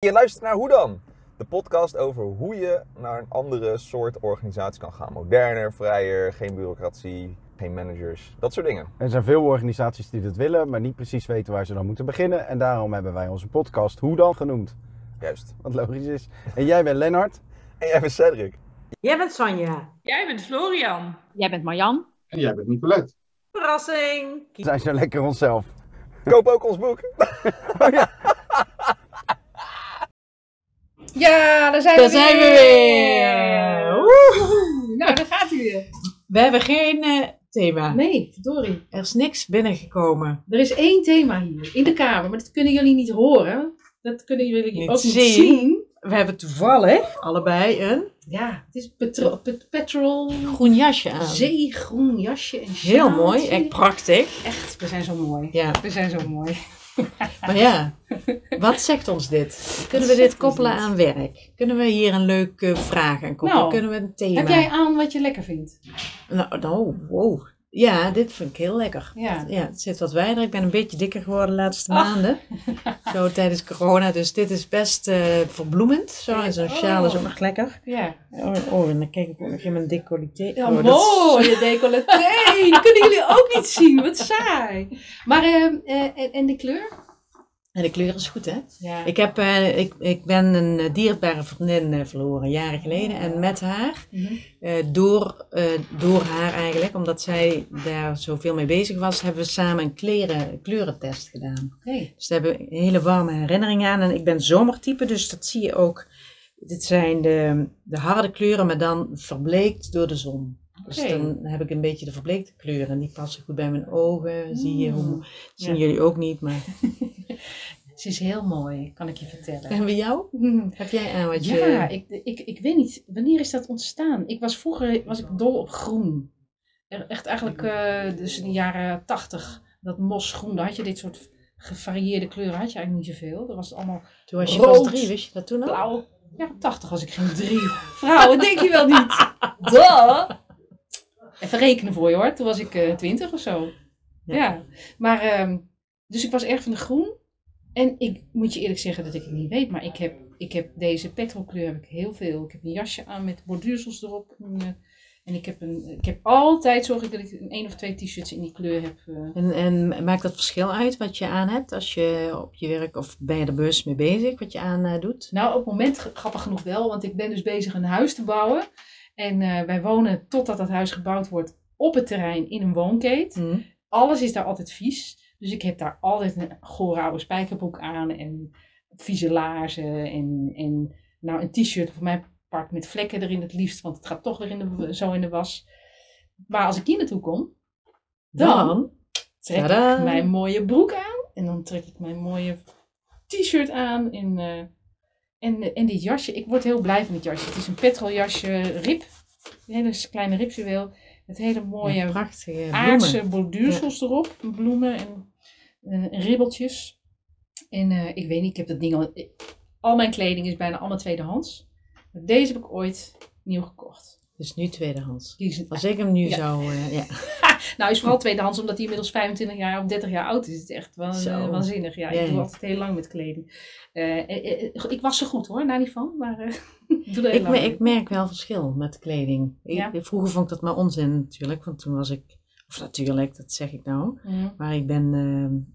Je luistert naar Hoe dan? De podcast over hoe je naar een andere soort organisatie kan gaan. Moderner, vrijer, geen bureaucratie, geen managers, dat soort dingen. Er zijn veel organisaties die dat willen, maar niet precies weten waar ze dan moeten beginnen. En daarom hebben wij onze podcast Hoe dan genoemd. Juist. Wat logisch is. En jij bent Lennart. En jij bent Cedric. Jij bent Sanja. Jij bent Florian. Jij bent Marjan. En jij bent Nicolette. Verrassing. We zijn zo lekker onszelf. Koop ook ons boek. Ja, daar zijn Daar we zijn we weer. Woehoe. Nou, daar gaat u weer. We hebben geen eh, thema. Nee, verdorie. Er is niks binnengekomen. Er is één thema hier in de kamer, maar dat kunnen jullie niet horen. Dat kunnen jullie Niet ook niet zien. zien. We hebben toevallig allebei een Ja, het is petro pet- petrol, groen jasje aan. zeegroen jasje en Heel mooi, echt prachtig. Echt, we zijn zo mooi. Ja, We zijn zo mooi. Maar ja, wat zegt ons dit? Kunnen we dit koppelen aan werk? Kunnen we hier een leuke vraag aan koppelen? Nou, Kunnen we een thema? Heb jij aan wat je lekker vindt? Nou, nou, wow. Ja, dit vind ik heel lekker. Ja. Ja, het zit wat wijder. Ik ben een beetje dikker geworden de laatste Ach. maanden. Zo tijdens corona. Dus dit is best eh, verbloemend. Zo, en zo'n Oh. sjaal is ook nog lekker. Ja. Oh, oh, en dan kijk ik ook nog in mijn decolleté. Ja, oh, is- mooie decolleté. Dat kunnen jullie ook niet zien. Wat saai. Maar, ehm, eh, en, en de kleur? En de kleur is goed, hè? Ja. Ik, heb, eh, ik, ik ben een eh, dierbare vriendin eh, verloren, jaren geleden. En met haar, Mhm. door, door haar eigenlijk, omdat zij daar zoveel mee bezig was, hebben we samen een kleren, kleurentest gedaan. Oké. Dus daar hebben we hele warme herinneringen aan. En ik ben zomertype, dus dat zie je ook. Dit zijn de, de harde kleuren, maar dan verbleekt door de zon. Dus dan heb ik een beetje de verbleekte kleuren. En die passen goed bij mijn ogen. Zie je hoe, zien Ja. jullie ook niet, maar... Ze is heel mooi, kan ik je vertellen. En bij jou? Heb jij aan wat je... Ja, ik, ik, ik weet niet, wanneer is dat ontstaan? Ik was vroeger was ik dol op groen. Echt eigenlijk eh, dus in de jaren tachtig, dat mosgroen, daar had je dit soort gevarieerde kleuren, had je eigenlijk niet zoveel. Er was allemaal Toen was je rood, pas drie, wist je dat toen al? blauw. Ja, 80 was ik geen drie. Vrouwen, denk je wel niet? Duh. Even rekenen voor je hoor, toen was ik eh 20 of zo. Ja. Ja, maar ehm, dus ik was erg van de groen. En ik moet je eerlijk zeggen dat ik het niet weet, maar ik heb, ik heb deze petrolkleur heb ik heel veel. Ik heb een jasje aan met borduursels erop. En, eh, en ik heb, een, ik heb altijd zorg ik dat ik een één of twee t-shirts in die kleur heb. eh. En, en maakt dat verschil uit wat je aan hebt als je op je werk of ben je er bewust mee bezig wat je aan doet? Nou, op het moment grappig genoeg wel, want ik ben dus bezig een huis te bouwen. En eh, wij wonen totdat dat huis gebouwd wordt op het terrein in een woonkeet. Hm. alles is daar altijd vies. Dus ik heb daar altijd een gore oude spijkerbroek aan en vieze laarzen en, en nou een t-shirt voor mijn part met vlekken erin het liefst, want het gaat toch weer in de, zo in de was. Maar als ik hier naartoe kom, Dan? Dan? trek Tadaa. ik mijn mooie broek aan en dan trek ik mijn mooie t-shirt aan en, eh, en, en dit jasje. Ik word heel blij van dit jasje. Het is een petroljasje rib, een hele kleine ribjuweel met hele mooie Ja, prachtige aardse borduursels erop, bloemen en, en ribbeltjes. En eh, ik weet niet, ik heb dat ding al. Al mijn kleding is bijna allemaal tweedehands. Maar deze heb ik ooit nieuw gekocht. Dus nu tweedehands. Als ik hem nu Ja. zou... eh, ja. Nou, is vooral tweedehands omdat hij inmiddels 25 jaar of 30 jaar oud is. Het is echt wel, waanzinnig. Ja, ik doe altijd heel lang met kleding. Eh, eh, eh, ik was ze goed hoor, daar niet van. Maar ik doe Ik, me- merk wel verschil met kleding. Ik. Vroeger vond ik dat maar onzin natuurlijk, want toen was ik... Of natuurlijk, dat zeg ik nou. Mhm. Maar ik ben...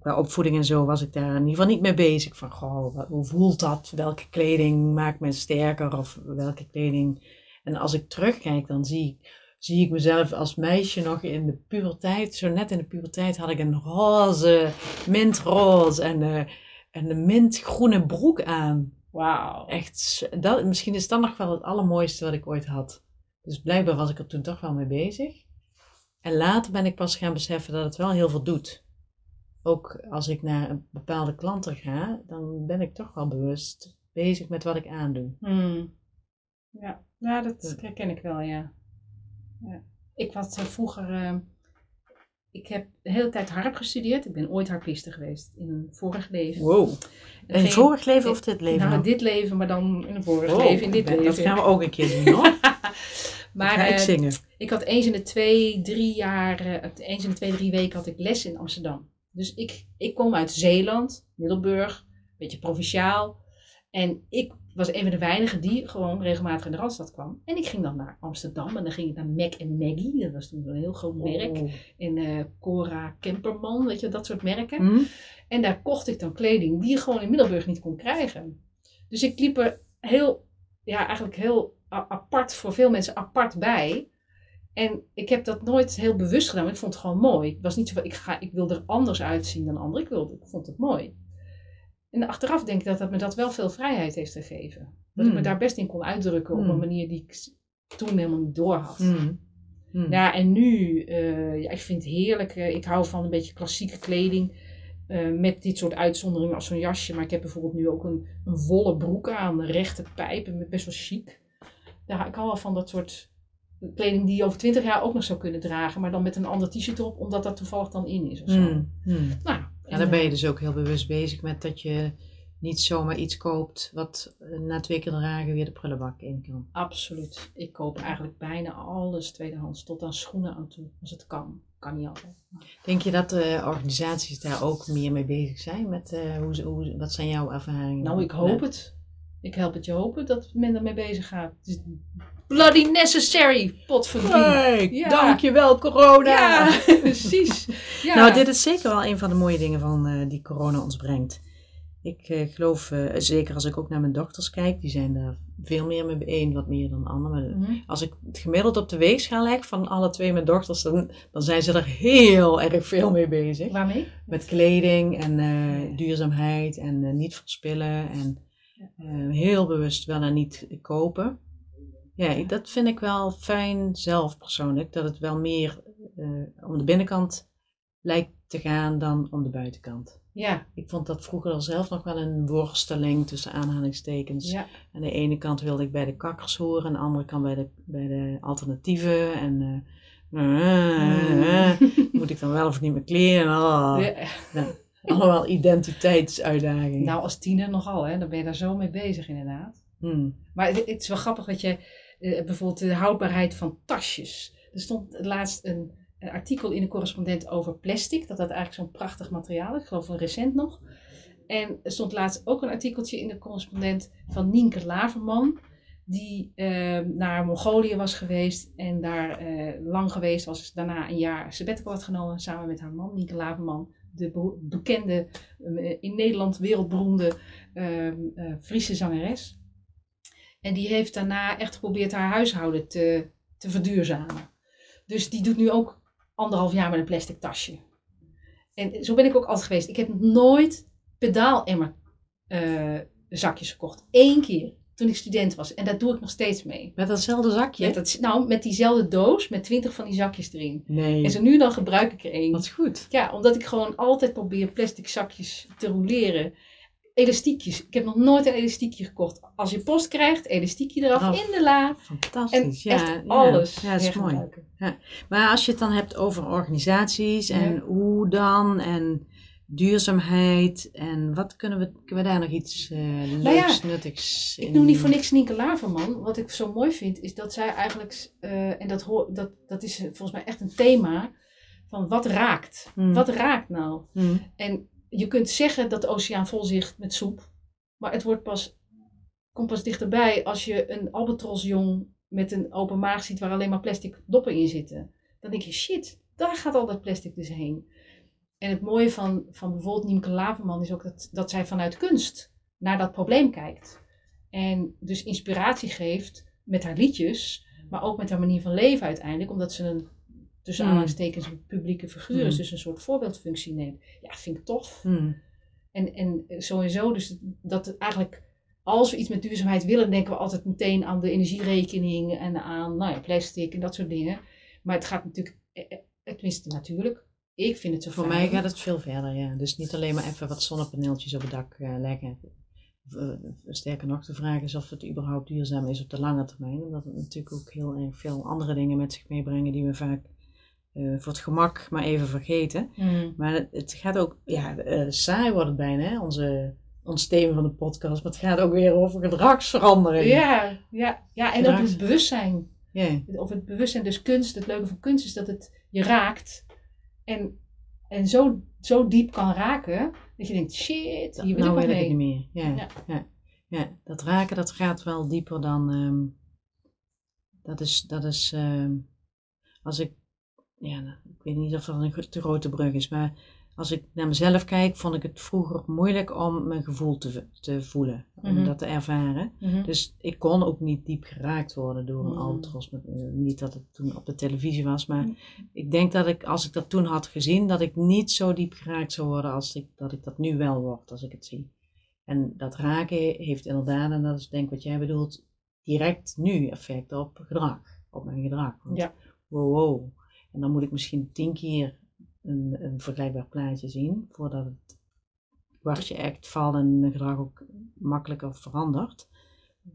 qua opvoeding en zo was ik daar in ieder geval niet mee bezig. Van, goh, wat- hoe voelt dat? Welke kleding maakt me sterker? Of welke kleding... En als ik terugkijk, dan zie ik, zie ik mezelf als meisje nog in de puberteit. Zo net in de puberteit had ik een roze, mintroze en, eh, en een mintgroene broek aan. Wauw. Echt, dat, misschien is dat nog wel het allermooiste wat ik ooit had. Dus blijkbaar was ik er toen toch wel mee bezig. En later ben ik pas gaan beseffen dat het wel heel veel doet. Ook als ik naar een bepaalde klanten ga, dan ben ik toch wel bewust bezig met wat ik aandoe. Hmm. Ja. ja, dat herken ik wel, ja. Ja. Ik was eh, vroeger... eh, ik heb de hele tijd harp gestudeerd. Ik ben ooit harpiste geweest in een vorig leven. Wow. In ging- vorig leven of dit leven? Nou, dit leven, maar dan in een vorig Wow, leven, in dit dat leven. gaan we ook een keer doen hoor. maar ga ik eh, zingen. ik had eens in de twee, drie jaar, eh, eens in de twee, drie weken had ik les in Amsterdam. Dus ik, ik kom uit Zeeland, Middelburg, beetje provinciaal. En ik was een van de weinigen die gewoon regelmatig in de Randstad kwam. En ik ging dan naar Amsterdam en dan ging ik naar Mac en Maggie. Dat was toen een heel groot merk. Oh. En eh, Cora Kemperman, weet je, dat soort merken. Hm? En daar kocht ik dan kleding die je gewoon in Middelburg niet kon krijgen. Dus ik liep er heel, ja, eigenlijk heel apart, voor veel mensen apart bij. En ik heb dat nooit heel bewust gedaan, maar ik vond het gewoon mooi. Het was niet zo van, ik, ga, ik wil er anders uitzien dan anderen. Ik, wilde, ik vond het mooi. En achteraf denk ik dat dat me dat wel veel vrijheid heeft gegeven. Dat ik me Hmm. daar best in kon uitdrukken op Hmm. een manier die ik toen helemaal niet door had. Hm. Hm. Ja, en nu, eh, ja, ik vind het heerlijk. eh, ik hou van een beetje klassieke kleding. eh, met dit soort uitzonderingen als zo'n jasje. Maar ik heb bijvoorbeeld nu ook een, een wollen broek aan. Rechte pijpen, best wel chic. Ja, ik hou wel van dat soort kleding die je over twintig jaar ook nog zou kunnen dragen. Maar dan met een ander t-shirt erop, omdat dat toevallig dan in is of zo. Nou, Ja, daar ben je dus ook heel bewust bezig met dat je niet zomaar iets koopt wat eh, na twee keer dragen weer de prullenbak in kan. Absoluut. Ik koop eigenlijk bijna alles tweedehands. Tot aan schoenen aan toe, als het kan. Kan niet altijd. Denk je dat de organisaties daar ook meer mee bezig zijn? Met, eh, hoe, hoe, wat zijn jouw ervaringen? Nou, ik hoop het. Ik help het je hopen dat men ermee bezig gaat. Het is bloody necessary, potverdien. Hey, Ja. dankjewel corona! Ja, precies. Ja. Nou, dit is zeker wel een van de mooie dingen van, eh, die corona ons brengt. Ik eh, geloof, eh, zeker als ik ook naar mijn dochters kijk, die zijn er veel meer mee een, wat meer dan anderen. Maar Mhm. als ik het gemiddeld op de weegschaal leg van alle twee mijn dochters, dan, dan zijn ze er heel erg veel mee bezig. Waarmee? Met kleding en eh, Ja. duurzaamheid en niet verspillen en eh, heel bewust wel en niet kopen. Ja, dat vind ik wel fijn zelf persoonlijk, dat het wel meer eh, om de binnenkant lijkt te gaan dan om de buitenkant. Ja, Ik vond dat vroeger al zelf nog wel een worsteling tussen aanhalingstekens. ja. Aan de ene kant wilde ik bij de kakkers horen, aan de andere kant bij de, bij de alternatieven. En eh, moet ik dan wel of niet meer kleren? Oh, Ja. allemaal identiteitsuitdagingen. Nou, als tiener nogal, hè. Dan ben je daar zo mee bezig, inderdaad. Hmm. Maar het, het is wel grappig dat je eh, bijvoorbeeld de houdbaarheid van tasjes. Er stond laatst een, een artikel in de correspondent over plastic, dat dat eigenlijk zo'n prachtig materiaal is. Ik geloof van recent nog. En er stond laatst ook een artikeltje in de correspondent van Nienke Laverman. Die eh, naar Mongolië was geweest en daar eh, lang geweest was. Daarna een jaar sabbatical had genomen samen met haar man, Nienke Laverman. De be- bekende, eh, in Nederland wereldberoemde ehm, eh, Friese zangeres. En die heeft daarna echt geprobeerd haar huishouden te, te verduurzamen. Dus die doet nu ook anderhalf jaar met een plastic tasje. En zo ben ik ook altijd geweest. Ik heb nooit pedaalemmer eh zakjes gekocht. Eén keer toen ik student was. En daar doe ik nog steeds mee. Met datzelfde zakje? Met dat, nou, met diezelfde doos met twintig van die zakjes erin. Nee. En zo nu dan gebruik ik er één. Wat goed. Ja, omdat ik gewoon altijd probeer plastic zakjes te roleren. Elastiekjes. Ik heb nog nooit een elastiekje gekocht. Als je post krijgt, elastiekje eraf Eraf. in de la. En Fantastisch. ja, echt ja. alles Ja, dat is mooi. Maar als je het dan hebt over organisaties en Ja. hoe dan en duurzaamheid en wat kunnen we, kunnen we daar nog iets eh Nou ja, leuks, nuttigs Ik in noem niet voor niks Nienke Laverman. Wat ik zo mooi vind, is dat zij eigenlijk, eh, en dat, hoor, dat, dat is volgens mij echt een thema, van wat raakt? Hmm. Wat raakt nou? Hmm. En je kunt zeggen dat de oceaan vol zit met soep, maar het wordt pas, komt pas dichterbij als je een albatrosjong met een open maag ziet waar alleen maar plastic doppen in zitten. Dan denk je, shit, daar gaat al dat plastic dus heen. En het mooie van, van bijvoorbeeld Niemke Laverman is ook dat, dat zij vanuit kunst naar dat probleem kijkt. En dus inspiratie geeft met haar liedjes, maar ook met haar manier van leven uiteindelijk, omdat ze een, tussen Hmm. aanhalingstekens, publieke figuur is, Hmm. dus een soort voorbeeldfunctie neemt. Ja, vind ik tof. Hmm. En, en sowieso, dus dat het eigenlijk, als we iets met duurzaamheid willen, denken we altijd meteen aan de energierekening en aan nou ja, plastic en dat soort dingen. Maar het gaat natuurlijk, eh, eh, tenminste natuurlijk, ik vind het zo Voor mij gaat het veel verder, ja. Dus niet alleen maar even wat zonnepaneeltjes op het dak eh, leggen. Sterker nog, de vraag is of het überhaupt duurzaam is op de lange termijn. Omdat het natuurlijk ook heel erg veel andere dingen met zich meebrengen die we vaak eh, voor het gemak maar even vergeten. Mm. Maar het, het gaat ook, ja, eh, saai wordt het bijna, hè? Onze, ons thema van de podcast. Maar het gaat ook weer over gedragsverandering. Ja, ja, ja, en ook Gedrags- het bewustzijn. Ja. Of het bewustzijn, dus kunst. Het leuke van kunst is dat het je raakt. En, en zo, zo diep kan raken Dat je denkt, shit, hier wil nou ik niet meer. Ja, Ja. ja. Ja, dat raken dat gaat wel dieper dan. ehm, dat is, dat is ehm, als ik, ja, ik weet niet of dat een te grote brug is, maar als ik naar mezelf kijk, vond ik het vroeger moeilijk om mijn gevoel te, te voelen, om Mhm. dat te ervaren. Mhm. Dus ik kon ook niet diep geraakt worden door een Mm. albatros. Niet dat het toen op de televisie was, maar Mm. ik denk dat ik, als ik dat toen had gezien, dat ik niet zo diep geraakt zou worden als ik, dat ik dat nu wel word, als ik het zie. En dat raken heeft inderdaad, en dat is denk ik wat jij bedoelt, direct nu effect op gedrag, op mijn gedrag. Want, Ja. Wow, wow. En dan moet ik misschien tien keer een, een vergelijkbaar plaatje zien, voordat het kwartje echt valt en mijn gedrag ook makkelijker verandert.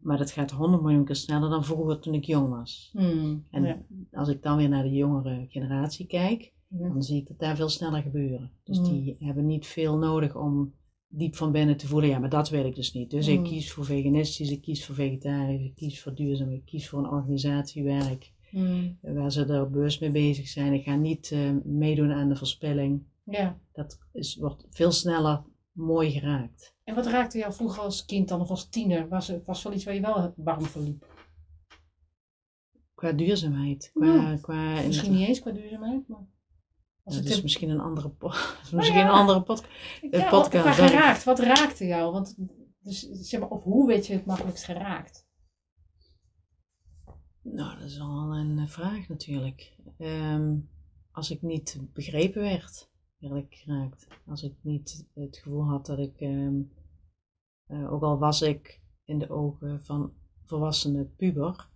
Maar dat gaat honderd miljoen keer sneller dan vroeger toen ik jong was. Hmm, En ja. als ik dan weer naar de jongere generatie kijk, dan zie ik dat daar veel sneller gebeuren. Dus Mm. die hebben niet veel nodig om diep van binnen te voelen, ja, maar dat wil ik dus niet. Dus ik Mm. kies voor veganistisch, ik kies voor vegetarisch, ik kies voor duurzaam, ik kies voor een organisatiewerk Hmm, waar ze er bewust mee bezig zijn. Ik ga niet eh, meedoen aan de verspilling. ja. Dat is, wordt veel sneller mooi geraakt. En wat raakte jou vroeger als kind dan of als tiener? Was er was wel iets waar je wel warm voor liep? Qua duurzaamheid, qua... Ja. qua Misschien niet eens qua duurzaamheid, maar... Als dat het is misschien een andere, is misschien een andere podcast. ja, podcast, sorry. geraakt, wat raakte jou? Want, dus, zeg maar, of hoe werd je het makkelijkst geraakt? Nou, dat is al een eh, vraag natuurlijk. Ehm, als ik niet begrepen werd, werd ik geraakt. Als ik niet het gevoel had dat ik, ehm, eh, ook al was ik in de ogen van volwassene puber,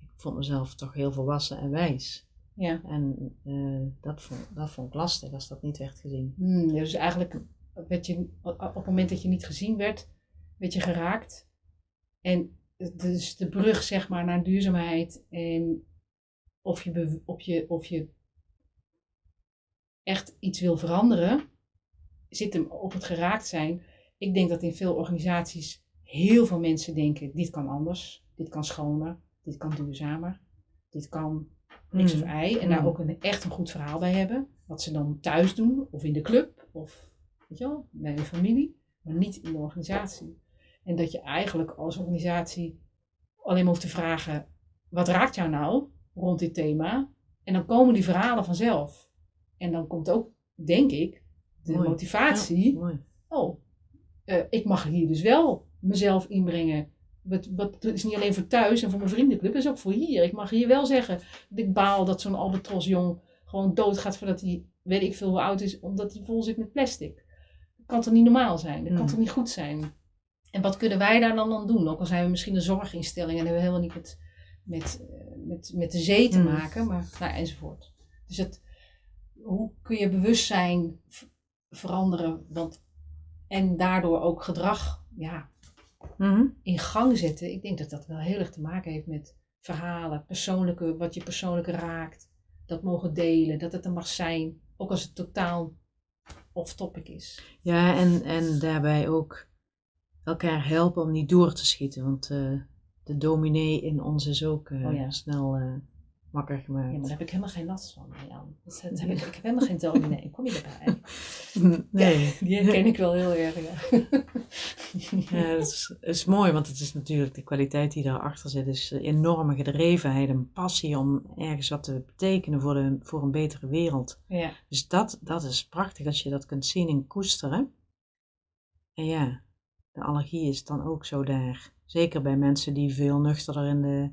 ik vond mezelf toch heel volwassen en wijs. Ja. En eh, dat, vond, dat vond ik lastig als dat niet werd gezien. Hmm, dus eigenlijk werd je, op het moment dat je niet gezien werd, werd je geraakt. En dus de brug zeg maar naar duurzaamheid en of je, of je, of je echt iets wil veranderen, zit hem op het geraakt zijn. Ik denk dat in veel organisaties heel veel mensen denken, dit kan anders, dit kan schoner, dit kan duurzamer, dit kan X of Mm. Y. En daar Mm. ook een, echt een goed verhaal bij hebben. Wat ze dan thuis doen, of in de club, of weet je wel, bij hun familie, maar niet in de organisatie. En dat je eigenlijk als organisatie alleen maar hoeft te vragen: wat raakt jou nou rond dit thema? En dan komen die verhalen vanzelf. En dan komt ook, denk ik, de Mooi. motivatie Ja, oh, eh, ik mag hier dus wel mezelf inbrengen. Wat, wat is niet alleen voor thuis en voor mijn vriendenclub, dat is ook voor hier. Ik mag hier wel zeggen dat ik baal dat zo'n albatros jong gewoon doodgaat voordat hij, weet ik veel hoe oud is, omdat hij vol zit met plastic. Dat kan toch niet normaal zijn? Dat kan Mm. toch niet goed zijn? En wat kunnen wij daar dan aan doen? Ook al zijn we misschien een zorginstelling en hebben we helemaal niet met, met, eh, met, met de zee te Mm. maken, maar nou, enzovoort. Dus het, hoe kun je bewustzijn veranderen? Want en daardoor ook gedrag ja, Mhm. in gang zetten. Ik denk dat dat wel heel erg te maken heeft met verhalen, persoonlijke, wat je persoonlijk raakt. Dat mogen delen, dat het er mag zijn. Ook als het totaal off-topic is. Ja, en, en daarbij ook elkaar helpen om niet door te schieten. Want eh, de dominee in ons is ook eh, Oh ja. snel eh, wakker Ja, gemaakt. maar daar heb ik helemaal geen last van, Jan. Heb ik, ik heb helemaal geen dominee. Kom je erbij? nee. Die herken ik wel heel erg, ja. Ja, dat is, is mooi, want het is natuurlijk de kwaliteit die daarachter zit, is eh, enorme gedrevenheid en passie om ergens wat te betekenen voor, de, voor een betere wereld. ja. Dus dat, dat is prachtig als je dat kunt zien en koesteren. En ja, de allergie is dan ook zo daar. Zeker bij mensen die veel nuchterder in de,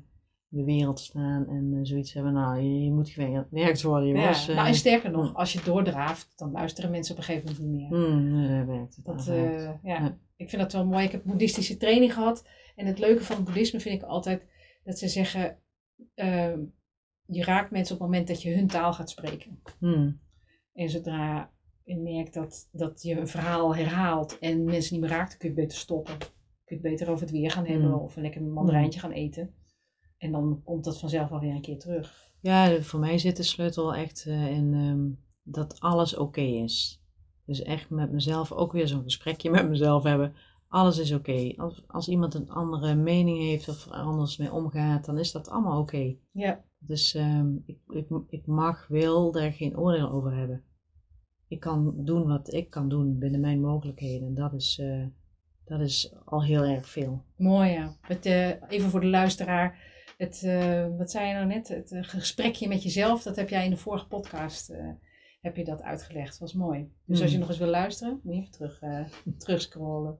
de wereld staan en eh, zoiets hebben. Nou, je, je moet gewerkt worden, jongens. Ja, eh. nou, en sterker nog, als je doordraaft, dan luisteren mensen op een gegeven moment niet meer. Hmm, dat werkt het. Dat, eh, ja. Ja. Ik vind dat wel mooi. Ik heb boeddhistische training gehad. En het leuke van het boeddhisme vind ik altijd dat ze zeggen: ehm, je raakt mensen op het moment dat je hun taal gaat spreken. Hmm, En zodra je merkt dat, dat je een verhaal herhaalt en mensen niet meer raakt, dan kun je het beter stoppen. Kun je het beter over het weer gaan hebben Mm. of een lekker mandarijntje gaan eten. En dan komt dat vanzelf alweer een keer terug. Ja, voor mij zit de sleutel echt eh, in ehm, dat alles oké is. Dus echt met mezelf ook weer zo'n gesprekje met mezelf hebben. Alles is oké. Als, als iemand een andere mening heeft of er anders mee omgaat, dan is dat allemaal oké. Ja. Dus ehm, ik, ik, ik mag, wil daar geen oordeel over hebben. Ik kan doen wat ik kan doen binnen mijn mogelijkheden. En dat is, eh, dat is al heel erg veel. Mooi ja. Het, eh, even voor de luisteraar. Het, eh, wat zei je nou net? Het gesprekje met jezelf, dat heb jij in de vorige podcast heb je dat uitgelegd. Dat was mooi. Dus Hmm. als je nog eens wil luisteren, moet je even terug, terugscrollen.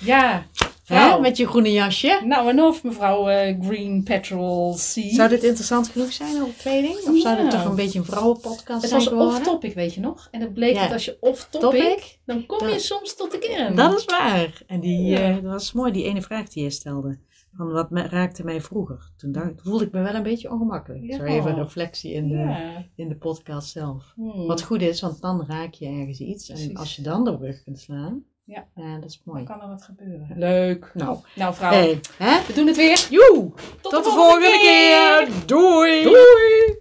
Ja, Hè? Met je groene jasje. Nou en of mevrouw eh, Green Petrol C. Zou dit interessant genoeg zijn over kleding? Of zou dit Ja. toch een beetje een vrouwenpodcast Het zijn was geworden? off-topic, weet je nog? En het bleek Ja. dat als je off-topic, Topic? dan kom je Dat- soms tot de kern. Dat is waar. En die, Ja. eh, dat was mooi, die ene vraag die je stelde. Van wat me- raakte mij vroeger? Toen dacht, voelde ik me wel een beetje ongemakkelijk. Ja. Zo even een reflectie in de, Ja. in de podcast zelf. Hmm. Wat goed is, want dan raak je ergens iets. En Precies. als je dan de brug kunt slaan, Ja. dat is Dan mooi. kan er wat gebeuren. Leuk. Nou, Nou vrouw, hey, hè? we doen het weer. Joe! Tot, Tot de volgende keer! Doei! Doei!